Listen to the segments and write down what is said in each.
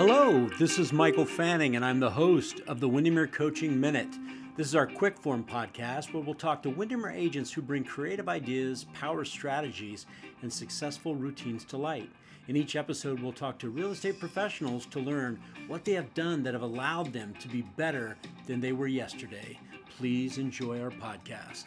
Hello, this is Michael Fanning, and I'm the host of the Windermere Coaching Minute. This is our quick form podcast where we'll talk to Windermere agents who bring creative ideas, power strategies, and successful routines to light. In each episode, we'll talk to real estate professionals to learn what they have done that have allowed them to be better than they were yesterday. Please enjoy our podcast.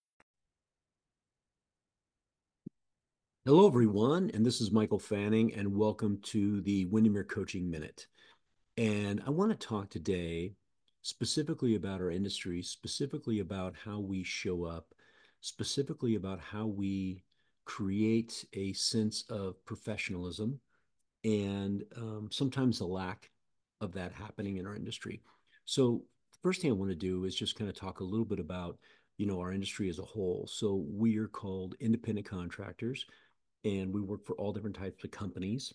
Hello, everyone, and this is Michael Fanning, and welcome to the Windermere Coaching Minute. And I want to talk today specifically about our industry, specifically about how we show up, specifically about how we create a sense of professionalism and um, sometimes the lack of that happening in our industry. So, the first thing I want to do is just kind of talk a little bit about you know our industry as a whole. So, we are called independent contractors and we work for all different types of companies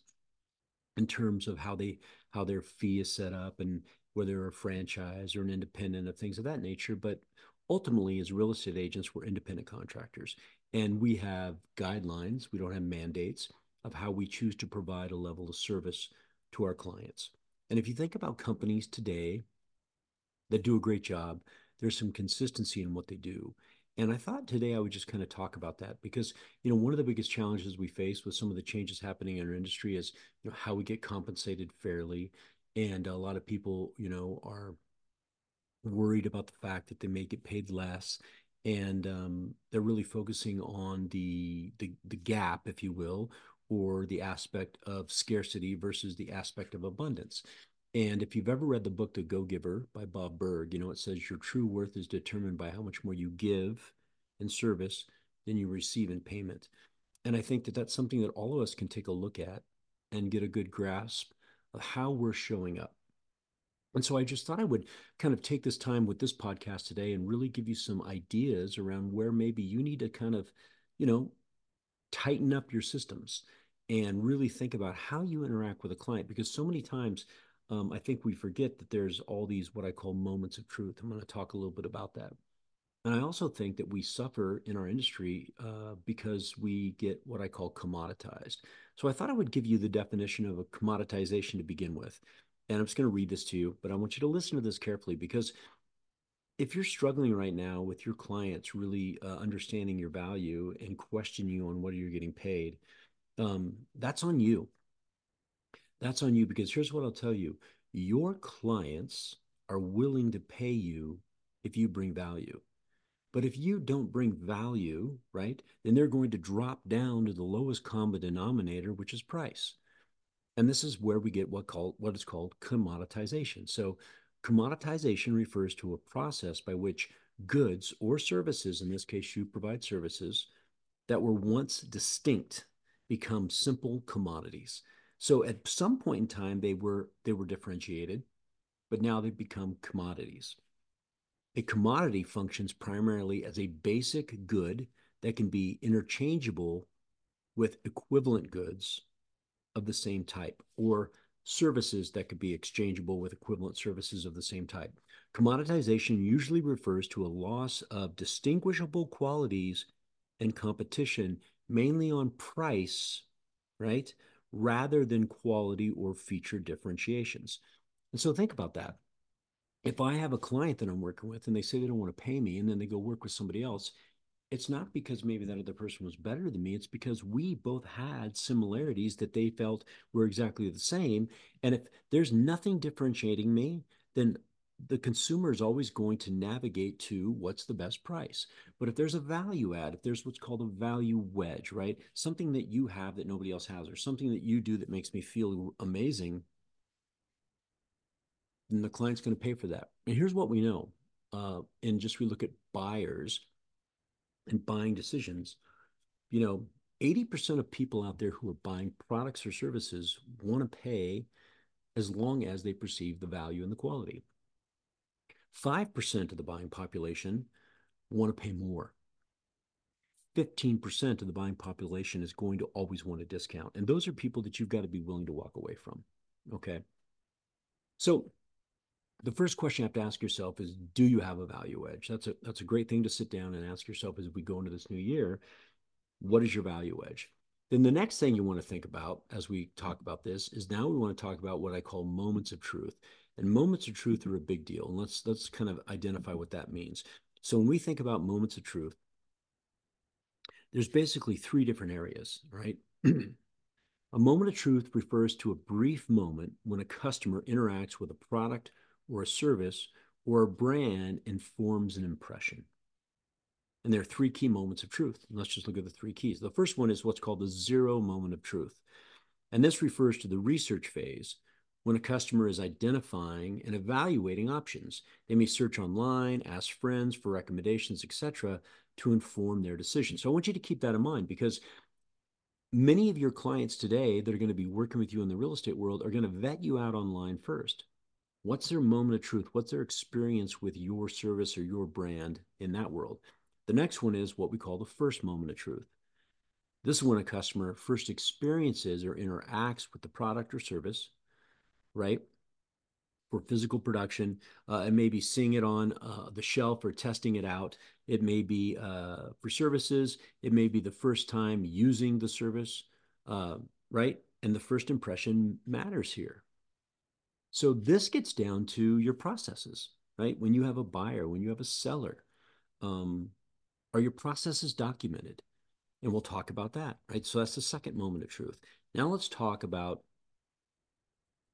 in terms of how they how their fee is set up and whether they're a franchise or an independent of things of that nature. But ultimately as real estate agents we're independent contractors and we have guidelines we don't have mandates of how we choose to provide a level of service to our clients. And if you think about companies today that do a great job there's some consistency in what they do and I thought today I would just kind of talk about that because, you know, one of the biggest challenges we face with some of the changes happening in our industry is, you know, how we get compensated fairly. And a lot of people, you know, are worried about the fact that they may get paid less. And um, they're really focusing on the, the the gap, if you will, or the aspect of scarcity versus the aspect of abundance. And if you've ever read the book The Go Giver by Bob Burg, you know, it says your true worth is determined by how much more you give in service than you receive in payment. And I think that that's something that all of us can take a look at and get a good grasp of how we're showing up. And so I just thought I would kind of take this time with this podcast today and really give you some ideas around where maybe you need to kind of, you know, tighten up your systems and really think about how you interact with a client because so many times um, I think we forget that there's all these what I call moments of truth. I'm going to talk a little bit about that. And I also think that we suffer in our industry uh, because we get what I call commoditized. So I thought I would give you the definition of a commoditization to begin with. And I'm just going to read this to you, but I want you to listen to this carefully because if you're struggling right now with your clients really uh, understanding your value and questioning you on what you're getting paid, um, that's on you that's on you because here's what I'll tell you your clients are willing to pay you if you bring value. But if you don't bring value, right, then they're going to drop down to the lowest common denominator, which is price. And this is where we get what called what is called commoditization. So commoditization refers to a process by which goods or services, in this case you provide services, that were once distinct become simple commodities. So at some point in time, they were they were differentiated, but now they've become commodities. A commodity functions primarily as a basic good that can be interchangeable with equivalent goods of the same type or services that could be exchangeable with equivalent services of the same type. Commoditization usually refers to a loss of distinguishable qualities and competition, mainly on price, right? Rather than quality or feature differentiations. And so think about that. If I have a client that I'm working with and they say they don't want to pay me and then they go work with somebody else, it's not because maybe that other person was better than me. It's because we both had similarities that they felt were exactly the same. And if there's nothing differentiating me, then the consumer is always going to navigate to what's the best price. But if there's a value add, if there's what's called a value edge, right? Something that you have that nobody else has, or something that you do that makes me feel amazing, then the client's going to pay for that. And here's what we know. Uh, and just we look at buyers and buying decisions, you know, 80% of people out there who are buying products or services want to pay as long as they perceive the value and the quality. 5% of the buying population want to pay more. 15% of the buying population is going to always want a discount. And those are people that you've got to be willing to walk away from. Okay. So the first question you have to ask yourself is do you have a value edge? That's a that's a great thing to sit down and ask yourself as we go into this new year. What is your value edge? Then the next thing you want to think about as we talk about this is now we want to talk about what I call moments of truth. And moments of truth are a big deal. And let's let's kind of identify what that means. So when we think about moments of truth, there's basically three different areas, right? a moment of truth refers to a brief moment when a customer interacts with a product or a service or a brand and forms an impression. And there are three key moments of truth. Let's just look at the three keys. The first one is what's called the zero moment of truth. And this refers to the research phase when a customer is identifying and evaluating options. They may search online, ask friends for recommendations, etc., to inform their decision. So I want you to keep that in mind because many of your clients today that are going to be working with you in the real estate world are going to vet you out online first. What's their moment of truth? What's their experience with your service or your brand in that world? The next one is what we call the first moment of truth. This is when a customer first experiences or interacts with the product or service, right? For physical production, uh, it may be seeing it on uh, the shelf or testing it out. It may be uh, for services. It may be the first time using the service, uh, right? And the first impression matters here. So this gets down to your processes, right? When you have a buyer, when you have a seller, um, are your processes documented? And we'll talk about that, right? So that's the second moment of truth. Now let's talk about,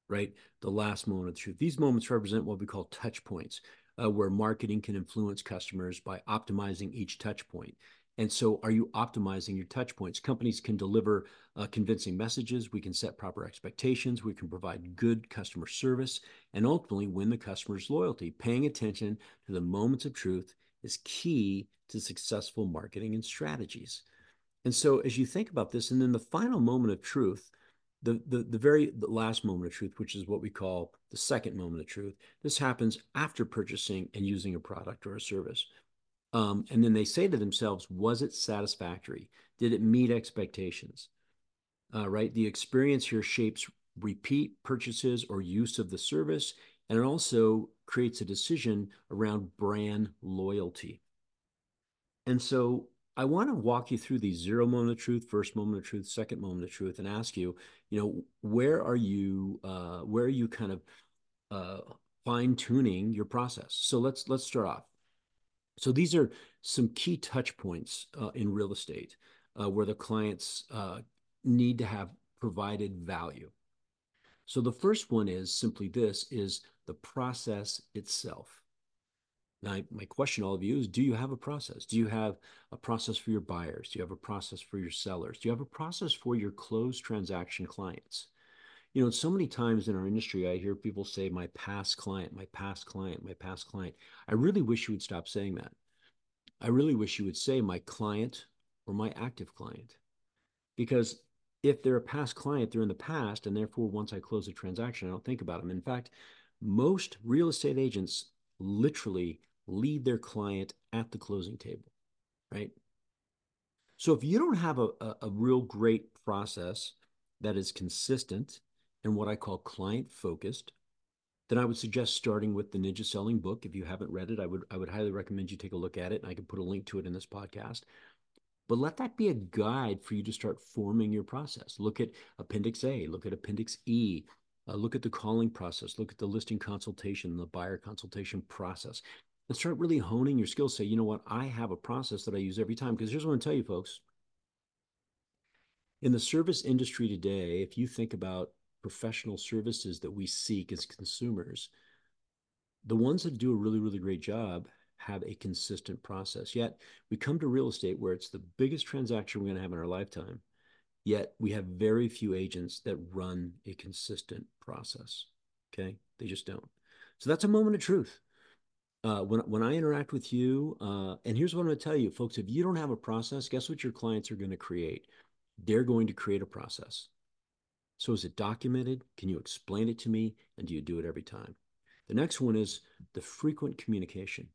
right, the last moment of truth. These moments represent what we call touch points, uh, where marketing can influence customers by optimizing each touch point. And so, are you optimizing your touch points? Companies can deliver uh, convincing messages. We can set proper expectations. We can provide good customer service and ultimately win the customer's loyalty. Paying attention to the moments of truth is key to successful marketing and strategies. And so, as you think about this, and then the final moment of truth, the, the, the very last moment of truth, which is what we call the second moment of truth, this happens after purchasing and using a product or a service. Um, and then they say to themselves, was it satisfactory? Did it meet expectations? Uh, right? The experience here shapes repeat purchases or use of the service, and it also creates a decision around brand loyalty. And so I want to walk you through the zero moment of truth, first moment of truth, second moment of truth, and ask you, you know, where are you, uh, where are you kind of uh, fine tuning your process? So let's let's start off. So these are some key touch points uh, in real estate uh, where the clients uh, need to have provided value. So the first one is simply this is the process itself. Now, my question to all of you is, do you have a process? Do you have a process for your buyers? Do you have a process for your sellers? Do you have a process for your closed transaction clients? You know, so many times in our industry, I hear people say, my past client, my past client, my past client. I really wish you would stop saying that. I really wish you would say my client or my active client. Because if they're a past client, they're in the past, and therefore, once I close a transaction, I don't think about them. In fact, most real estate agents literally lead their client at the closing table, right? So if you don't have a, a, a real great process that is consistent and what I call client focused, then I would suggest starting with the Ninja Selling book. If you haven't read it, I would I would highly recommend you take a look at it, and I can put a link to it in this podcast. But let that be a guide for you to start forming your process. Look at Appendix A, look at Appendix E, uh, look at the calling process, look at the listing consultation, the buyer consultation process, and start really honing your skills. Say, you know what, I have a process that I use every time. Because here's what I'm going to tell you, folks. In the service industry today, if you think about professional services that we seek as consumers, the ones that do a really, really great job have a consistent process. Yet we come to real estate where it's the biggest transaction we're going to have in our lifetime. Yet we have very few agents that run a consistent process. Okay. They just don't. So that's a moment of truth. Uh, when when I interact with you, uh, and here's what I'm going to tell you, folks: if you don't have a process, guess what your clients are going to create? They're going to create a process. So is it documented? Can you explain it to me? And do you do it every time? The next one is the frequent communication.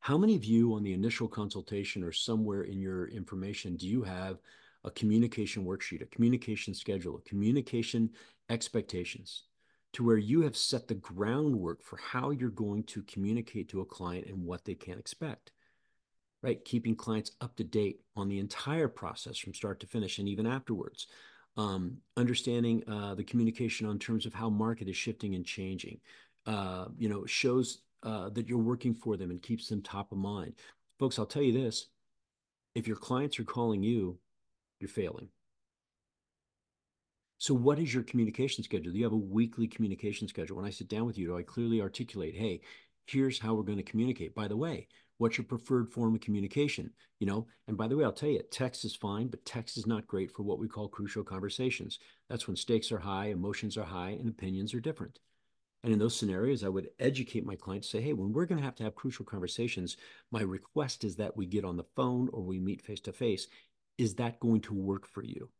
How many of you on the initial consultation or somewhere in your information do you have a communication worksheet, a communication schedule, a communication expectations to where you have set the groundwork for how you're going to communicate to a client and what they can expect? Right? Keeping clients up to date on the entire process from start to finish and even afterwards. Um, understanding uh, the communication on terms of how market is shifting and changing, uh, you know, shows uh, that you're working for them and keeps them top of mind. Folks, I'll tell you this if your clients are calling you, you're failing. So, what is your communication schedule? Do you have a weekly communication schedule? When I sit down with you, do I clearly articulate, hey, here's how we're going to communicate? By the way, what's your preferred form of communication? You know, and by the way, I'll tell you, text is fine, but text is not great for what we call crucial conversations. That's when stakes are high, emotions are high, and opinions are different. And in those scenarios, I would educate my clients, say, hey, when we're going to have to have crucial conversations, my request is that we get on the phone or we meet face to face. Is that going to work for you?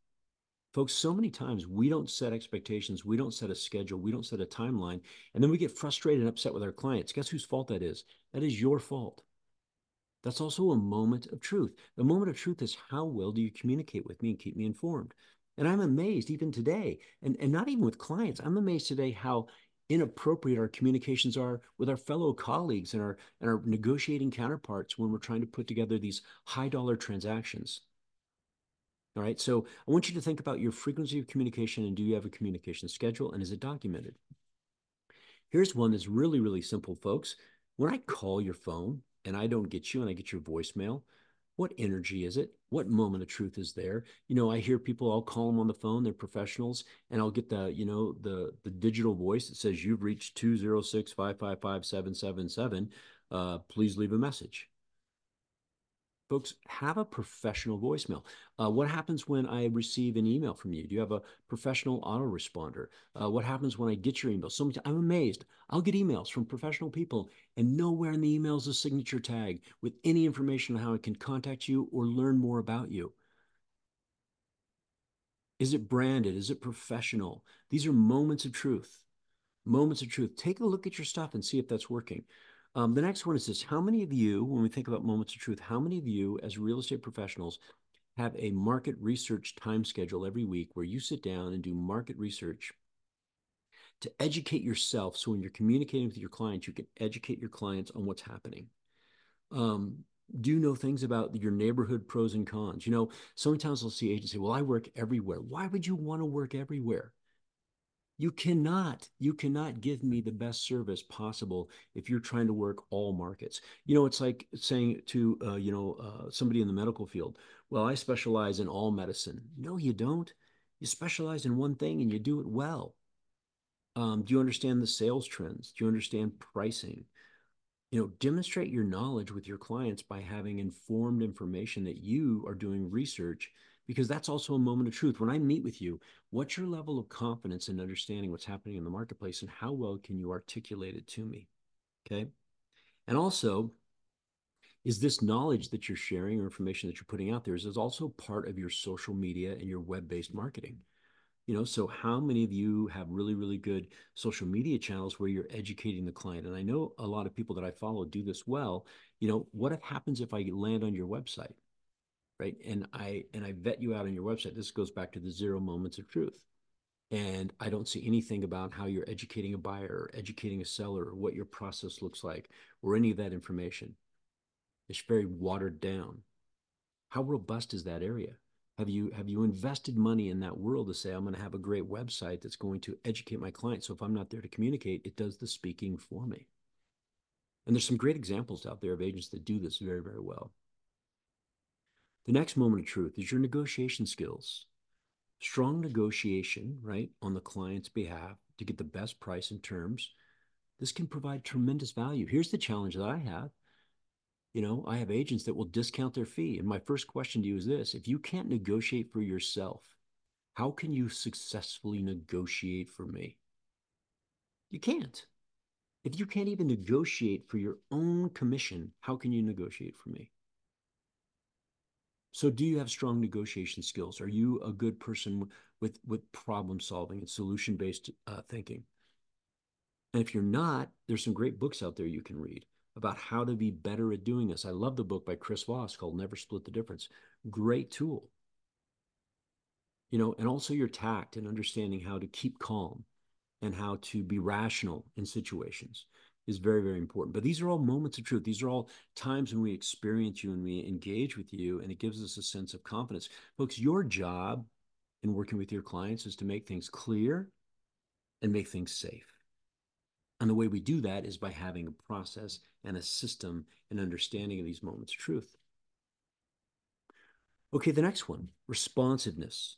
Folks, so many times we don't set expectations, we don't set a schedule, we don't set a timeline, and then we get frustrated and upset with our clients. Guess whose fault that is? That is your fault. That's also a moment of truth. The moment of truth is how well do you communicate with me and keep me informed? And I'm amazed even today, and, and not even with clients, I'm amazed today how inappropriate our communications are with our fellow colleagues and our and our negotiating counterparts when we're trying to put together these high dollar transactions. All right. So I want you to think about your frequency of communication and do you have a communication schedule and is it documented? Here's one that's really, really simple, folks. When I call your phone and I don't get you and I get your voicemail, what energy is it? What moment of truth is there? You know, I hear people, I'll call them on the phone, they're professionals, and I'll get the, you know, the the digital voice that says you've reached 206-555-777. Uh, please leave a message. Folks, have a professional voicemail. Uh, what happens when I receive an email from you? Do you have a professional autoresponder? Uh, what happens when I get your email? So many times I'm amazed. I'll get emails from professional people, and nowhere in the email is a signature tag with any information on how I can contact you or learn more about you. Is it branded? Is it professional? These are moments of truth. Moments of truth. Take a look at your stuff and see if that's working. Um, the next one is this How many of you, when we think about moments of truth, how many of you as real estate professionals have a market research time schedule every week where you sit down and do market research to educate yourself so when you're communicating with your clients, you can educate your clients on what's happening? Um, do you know things about your neighborhood pros and cons? You know, sometimes I'll see agents say, Well, I work everywhere. Why would you want to work everywhere? You cannot, you cannot give me the best service possible if you're trying to work all markets. You know, it's like saying to, uh, you know, uh, somebody in the medical field, well, I specialize in all medicine. No, you don't. You specialize in one thing and you do it well. Um, do you understand the sales trends? Do you understand pricing? You know, demonstrate your knowledge with your clients by having informed information that you are doing research because that's also a moment of truth. When I meet with you, what's your level of confidence in understanding what's happening in the marketplace and how well can you articulate it to me? Okay. And also, is this knowledge that you're sharing or information that you're putting out there is, is also part of your social media and your web-based marketing? You know, so how many of you have really, really good social media channels where you're educating the client? And I know a lot of people that I follow do this well. You know, what happens if I land on your website? Right? And I and I vet you out on your website. This goes back to the zero moments of truth. And I don't see anything about how you're educating a buyer or educating a seller or what your process looks like or any of that information. It's very watered down. How robust is that area? Have you have you invested money in that world to say I'm going to have a great website that's going to educate my clients? So if I'm not there to communicate, it does the speaking for me. And there's some great examples out there of agents that do this very, very well. The next moment of truth is your negotiation skills. Strong negotiation, right, on the client's behalf to get the best price and terms. This can provide tremendous value. Here's the challenge that I have. You know, I have agents that will discount their fee. And my first question to you is this if you can't negotiate for yourself, how can you successfully negotiate for me? You can't. If you can't even negotiate for your own commission, how can you negotiate for me? So, do you have strong negotiation skills? Are you a good person with with problem solving and solution based uh, thinking? And if you're not, there's some great books out there you can read about how to be better at doing this. I love the book by Chris Voss called Never Split the Difference. Great tool. You know, and also your tact and understanding how to keep calm and how to be rational in situations is very, very important. But these are all moments of truth. These are all times when we experience you and we engage with you, and it gives us a sense of confidence. Folks, your job in working with your clients is to make things clear and make things safe. And the way we do that is by having a process and a system and understanding of these moments of truth. Okay, the next one responsiveness.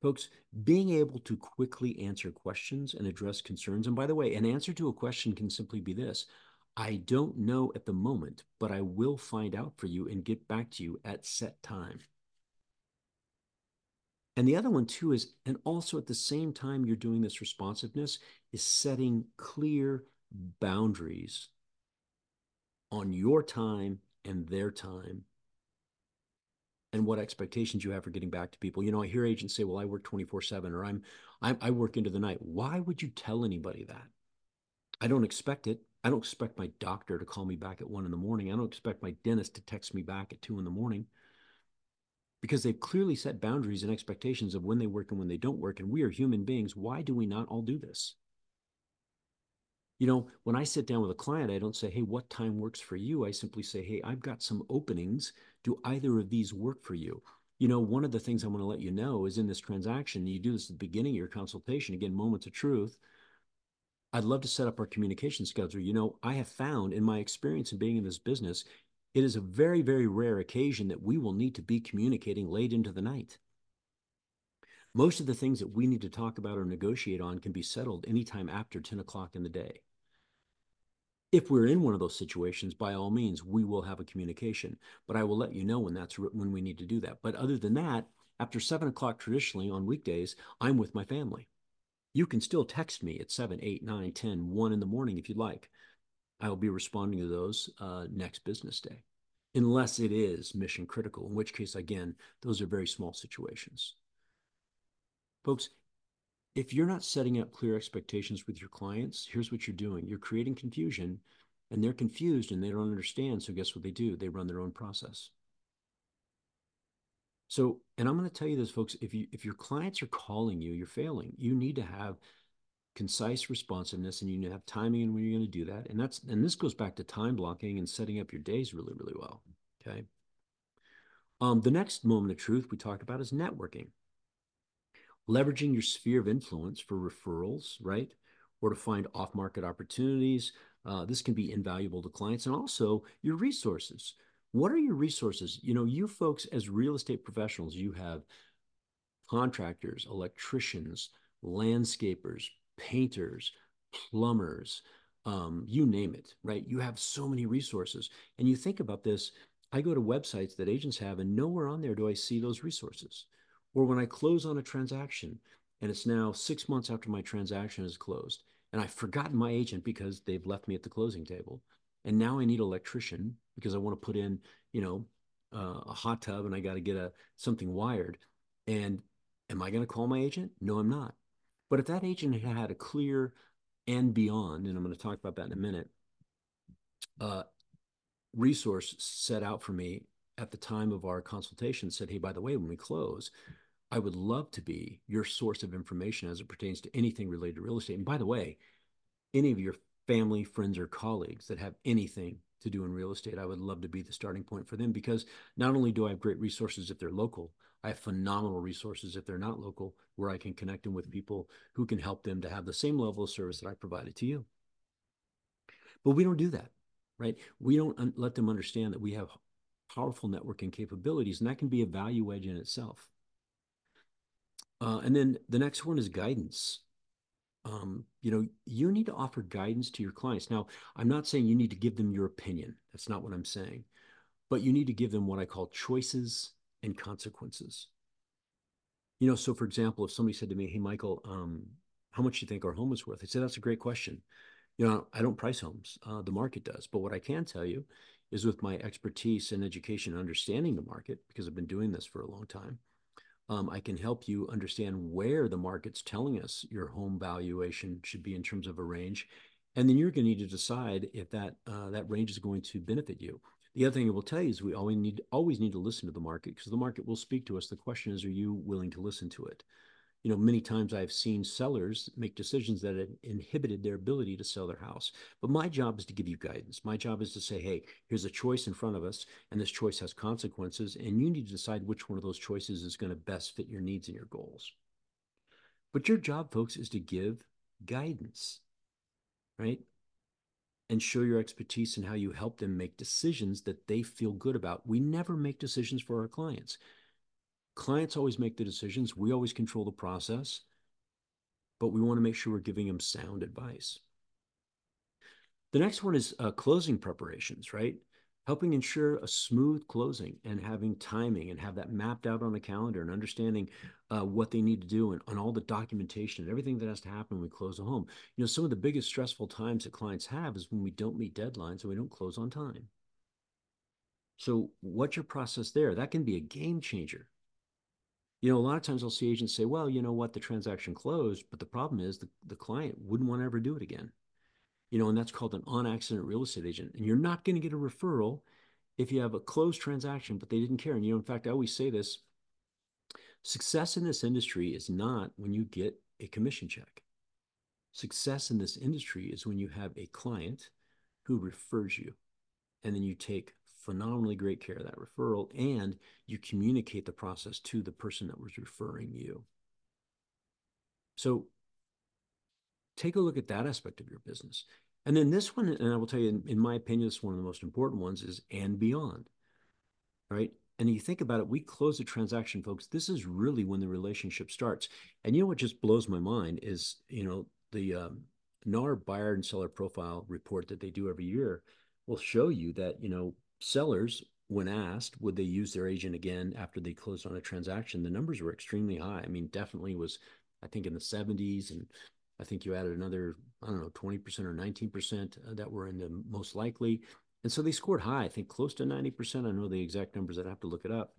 Folks, being able to quickly answer questions and address concerns. And by the way, an answer to a question can simply be this I don't know at the moment, but I will find out for you and get back to you at set time. And the other one, too, is, and also at the same time you're doing this responsiveness, is setting clear boundaries on your time and their time and what expectations you have for getting back to people. You know, I hear agents say, "Well, I work 24/7 or I'm, I'm I work into the night." Why would you tell anybody that? I don't expect it. I don't expect my doctor to call me back at one in the morning. I don't expect my dentist to text me back at two in the morning because they've clearly set boundaries and expectations of when they work and when they don't work. And we are human beings. Why do we not all do this? You know, when I sit down with a client, I don't say, hey, what time works for you? I simply say, hey, I've got some openings. Do either of these work for you? You know, one of the things I want to let you know is in this transaction, you do this at the beginning of your consultation, again, moments of truth. I'd love to set up our communication schedule. You know, I have found in my experience in being in this business, it is a very, very rare occasion that we will need to be communicating late into the night. Most of the things that we need to talk about or negotiate on can be settled anytime after 10 o'clock in the day if we're in one of those situations, by all means, we will have a communication. But I will let you know when that's when we need to do that. But other than that, after seven o'clock traditionally on weekdays, I'm with my family. You can still text me at 7, 8, 9, 10, 1 in the morning if you'd like. I will be responding to those uh, next business day, unless it is mission critical, in which case, again, those are very small situations. Folks, if you're not setting up clear expectations with your clients, here's what you're doing you're creating confusion and they're confused and they don't understand. So, guess what they do? They run their own process. So, and I'm going to tell you this, folks if, you, if your clients are calling you, you're failing. You need to have concise responsiveness and you need to have timing and when you're going to do that. And that's, and this goes back to time blocking and setting up your days really, really well. Okay. Um, the next moment of truth we talked about is networking leveraging your sphere of influence for referrals, right? Or to find off market opportunities. Uh, this can be invaluable to clients and also your resources. What are your resources? You know, you folks, as real estate professionals, you have contractors, electricians, landscapers, painters, plumbers, um, you name it, right? You have so many resources. And you think about this I go to websites that agents have, and nowhere on there do I see those resources. Or when I close on a transaction and it's now six months after my transaction is closed and I've forgotten my agent because they've left me at the closing table. And now I need an electrician because I want to put in, you know, uh, a hot tub and I got to get a something wired. And am I going to call my agent? No, I'm not. But if that agent had had a clear and beyond, and I'm going to talk about that in a minute, uh, resource set out for me at the time of our consultation said, hey, by the way, when we close, I would love to be your source of information as it pertains to anything related to real estate. And by the way, any of your family, friends, or colleagues that have anything to do in real estate, I would love to be the starting point for them because not only do I have great resources if they're local, I have phenomenal resources if they're not local where I can connect them with people who can help them to have the same level of service that I provided to you. But we don't do that, right? We don't let them understand that we have powerful networking capabilities, and that can be a value edge in itself. Uh, and then the next one is guidance. Um, you know, you need to offer guidance to your clients. Now, I'm not saying you need to give them your opinion. That's not what I'm saying. But you need to give them what I call choices and consequences. You know, so for example, if somebody said to me, Hey, Michael, um, how much do you think our home is worth? I said, That's a great question. You know, I don't price homes, uh, the market does. But what I can tell you is with my expertise in education understanding the market, because I've been doing this for a long time, um, I can help you understand where the market's telling us your home valuation should be in terms of a range. And then you're going to need to decide if that uh, that range is going to benefit you. The other thing I will tell you is we always need always need to listen to the market because the market will speak to us. The question is, are you willing to listen to it? You know, many times I've seen sellers make decisions that inhibited their ability to sell their house. But my job is to give you guidance. My job is to say, hey, here's a choice in front of us, and this choice has consequences, and you need to decide which one of those choices is going to best fit your needs and your goals. But your job, folks, is to give guidance, right? and show your expertise in how you help them make decisions that they feel good about. We never make decisions for our clients. Clients always make the decisions, we always control the process, but we want to make sure we're giving them sound advice. The next one is uh, closing preparations, right? helping ensure a smooth closing and having timing and have that mapped out on a calendar and understanding uh, what they need to do and, and all the documentation and everything that has to happen when we close a home. You know, some of the biggest stressful times that clients have is when we don't meet deadlines and we don't close on time. So, what's your process there? That can be a game changer. You know, a lot of times I'll see agents say, well, you know what, the transaction closed, but the problem is the, the client wouldn't want to ever do it again you know, and that's called an on accident real estate agent. And you're not going to get a referral if you have a closed transaction, but they didn't care. And, you know, in fact, I always say this success in this industry is not when you get a commission check. Success in this industry is when you have a client who refers you and then you take phenomenally great care of that referral and you communicate the process to the person that was referring you. So take a look at that aspect of your business. And then this one, and I will tell you, in, in my opinion, this is one of the most important ones is and beyond. Right. And you think about it, we close a transaction, folks. This is really when the relationship starts. And you know what just blows my mind is, you know, the um, NAR buyer and seller profile report that they do every year will show you that, you know, sellers, when asked, would they use their agent again after they closed on a transaction? The numbers were extremely high. I mean, definitely was, I think, in the 70s and I think you added another, I don't know, 20% or 19% uh, that were in the most likely. And so they scored high, I think close to 90%. I know the exact numbers, I'd have to look it up.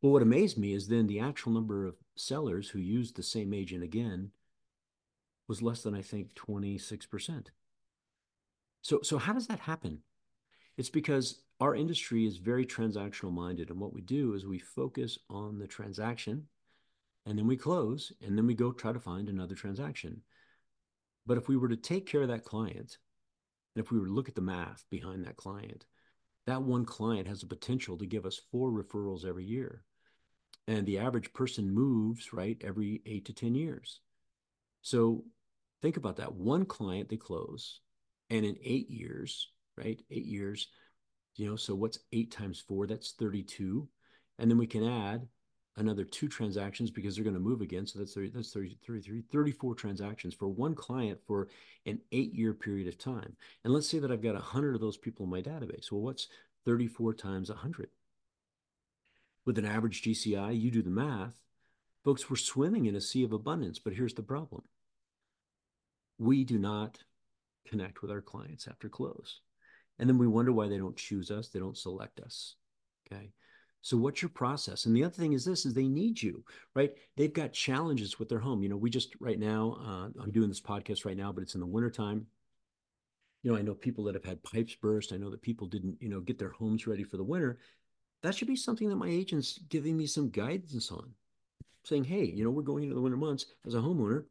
But what amazed me is then the actual number of sellers who used the same agent again was less than I think 26%. So, so how does that happen? It's because our industry is very transactional minded. And what we do is we focus on the transaction and then we close and then we go try to find another transaction. But if we were to take care of that client, and if we were to look at the math behind that client, that one client has the potential to give us four referrals every year. And the average person moves, right, every eight to 10 years. So think about that. One client they close, and in eight years, right, eight years, you know, so what's eight times four? That's 32. And then we can add another two transactions because they're going to move again. So that's 30, that's 30, 33, 34 transactions for one client for an eight year period of time. And let's say that I've got 100 of those people in my database. Well, what's 34 times 100? With an average GCI, you do the math. Folks, we're swimming in a sea of abundance, but here's the problem we do not connect with our clients after close. And then we wonder why they don't choose us, they don't select us. Okay. So what's your process? And the other thing is this is they need you, right? They've got challenges with their home. You know, we just right now, uh, I'm doing this podcast right now, but it's in the wintertime. You know, I know people that have had pipes burst. I know that people didn't, you know, get their homes ready for the winter. That should be something that my agent's giving me some guidance on, saying, hey, you know, we're going into the winter months as a homeowner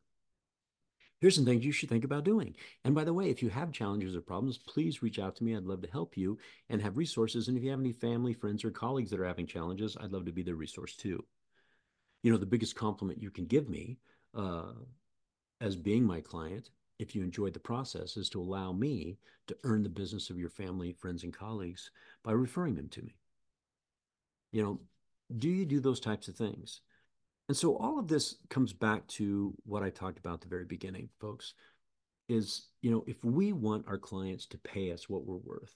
here's some things you should think about doing. And by the way, if you have challenges or problems, please reach out to me. I'd love to help you and have resources. And if you have any family, friends, or colleagues that are having challenges, I'd love to be their resource too. You know, the biggest compliment you can give me uh, as being my client, if you enjoyed the process, is to allow me to earn the business of your family, friends, and colleagues by referring them to me. You know, do you do those types of things? And so all of this comes back to what I talked about at the very beginning, folks, is, you know, if we want our clients to pay us what we're worth,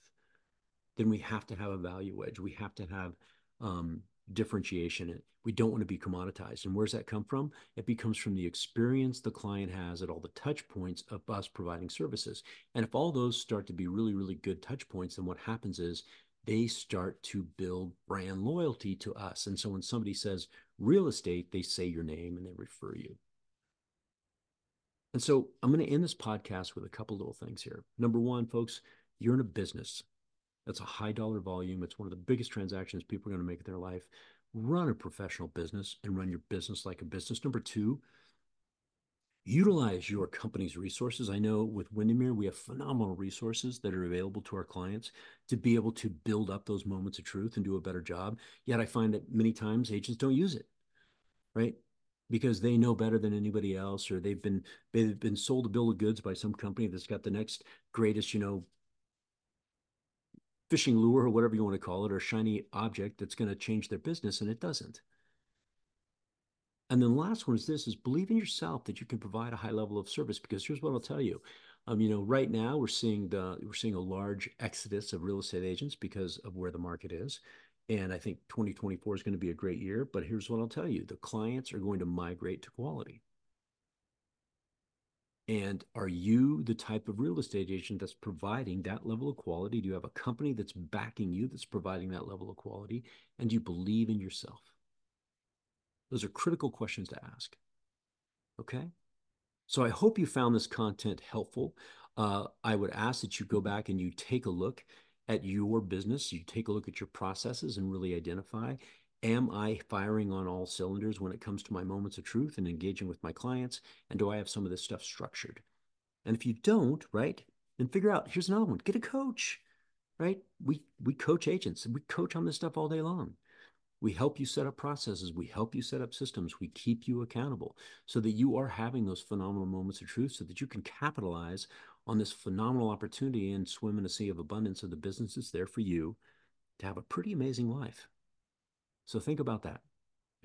then we have to have a value edge. We have to have um, differentiation. We don't want to be commoditized. And where's that come from? It becomes from the experience the client has at all the touch points of us providing services. And if all those start to be really, really good touch points, then what happens is they start to build brand loyalty to us. And so when somebody says real estate, they say your name and they refer you. And so I'm going to end this podcast with a couple little things here. Number one, folks, you're in a business. That's a high dollar volume. It's one of the biggest transactions people are going to make in their life. Run a professional business and run your business like a business. Number two, utilize your company's resources. I know with Windermere, we have phenomenal resources that are available to our clients to be able to build up those moments of truth and do a better job. Yet I find that many times agents don't use it, right? Because they know better than anybody else, or they've been they've been sold a bill of goods by some company that's got the next greatest, you know, fishing lure or whatever you want to call it, or shiny object that's going to change their business, and it doesn't. And then the last one is this: is believe in yourself that you can provide a high level of service. Because here's what I'll tell you: um, you know, right now we're seeing the we're seeing a large exodus of real estate agents because of where the market is. And I think 2024 is going to be a great year. But here's what I'll tell you the clients are going to migrate to quality. And are you the type of real estate agent that's providing that level of quality? Do you have a company that's backing you that's providing that level of quality? And do you believe in yourself? Those are critical questions to ask. Okay. So I hope you found this content helpful. Uh, I would ask that you go back and you take a look at your business, you take a look at your processes and really identify am I firing on all cylinders when it comes to my moments of truth and engaging with my clients? And do I have some of this stuff structured? And if you don't, right, then figure out here's another one get a coach, right? We, we coach agents we coach on this stuff all day long. We help you set up processes. We help you set up systems. We keep you accountable so that you are having those phenomenal moments of truth so that you can capitalize on this phenomenal opportunity and swim in a sea of abundance of the business that's there for you to have a pretty amazing life. So think about that.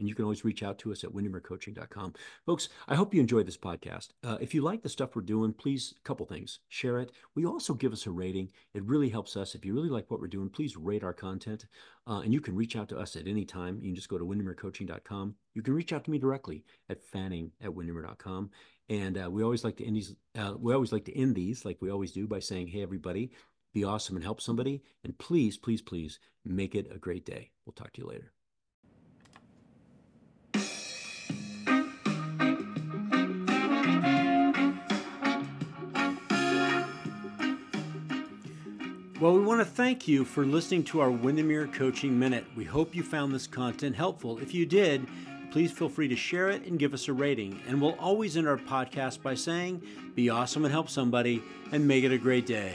And you can always reach out to us at windermerecoaching.com. Folks, I hope you enjoyed this podcast. Uh, if you like the stuff we're doing, please, a couple things, share it. We also give us a rating. It really helps us. If you really like what we're doing, please rate our content. Uh, and you can reach out to us at any time. You can just go to windermerecoaching.com. You can reach out to me directly at fanning at windermere.com. And uh, we always like to end these, uh, we always like to end these like we always do by saying, hey, everybody, be awesome and help somebody. And please, please, please make it a great day. We'll talk to you later. Well, we want to thank you for listening to our Windermere Coaching Minute. We hope you found this content helpful. If you did, please feel free to share it and give us a rating. And we'll always end our podcast by saying, be awesome and help somebody, and make it a great day.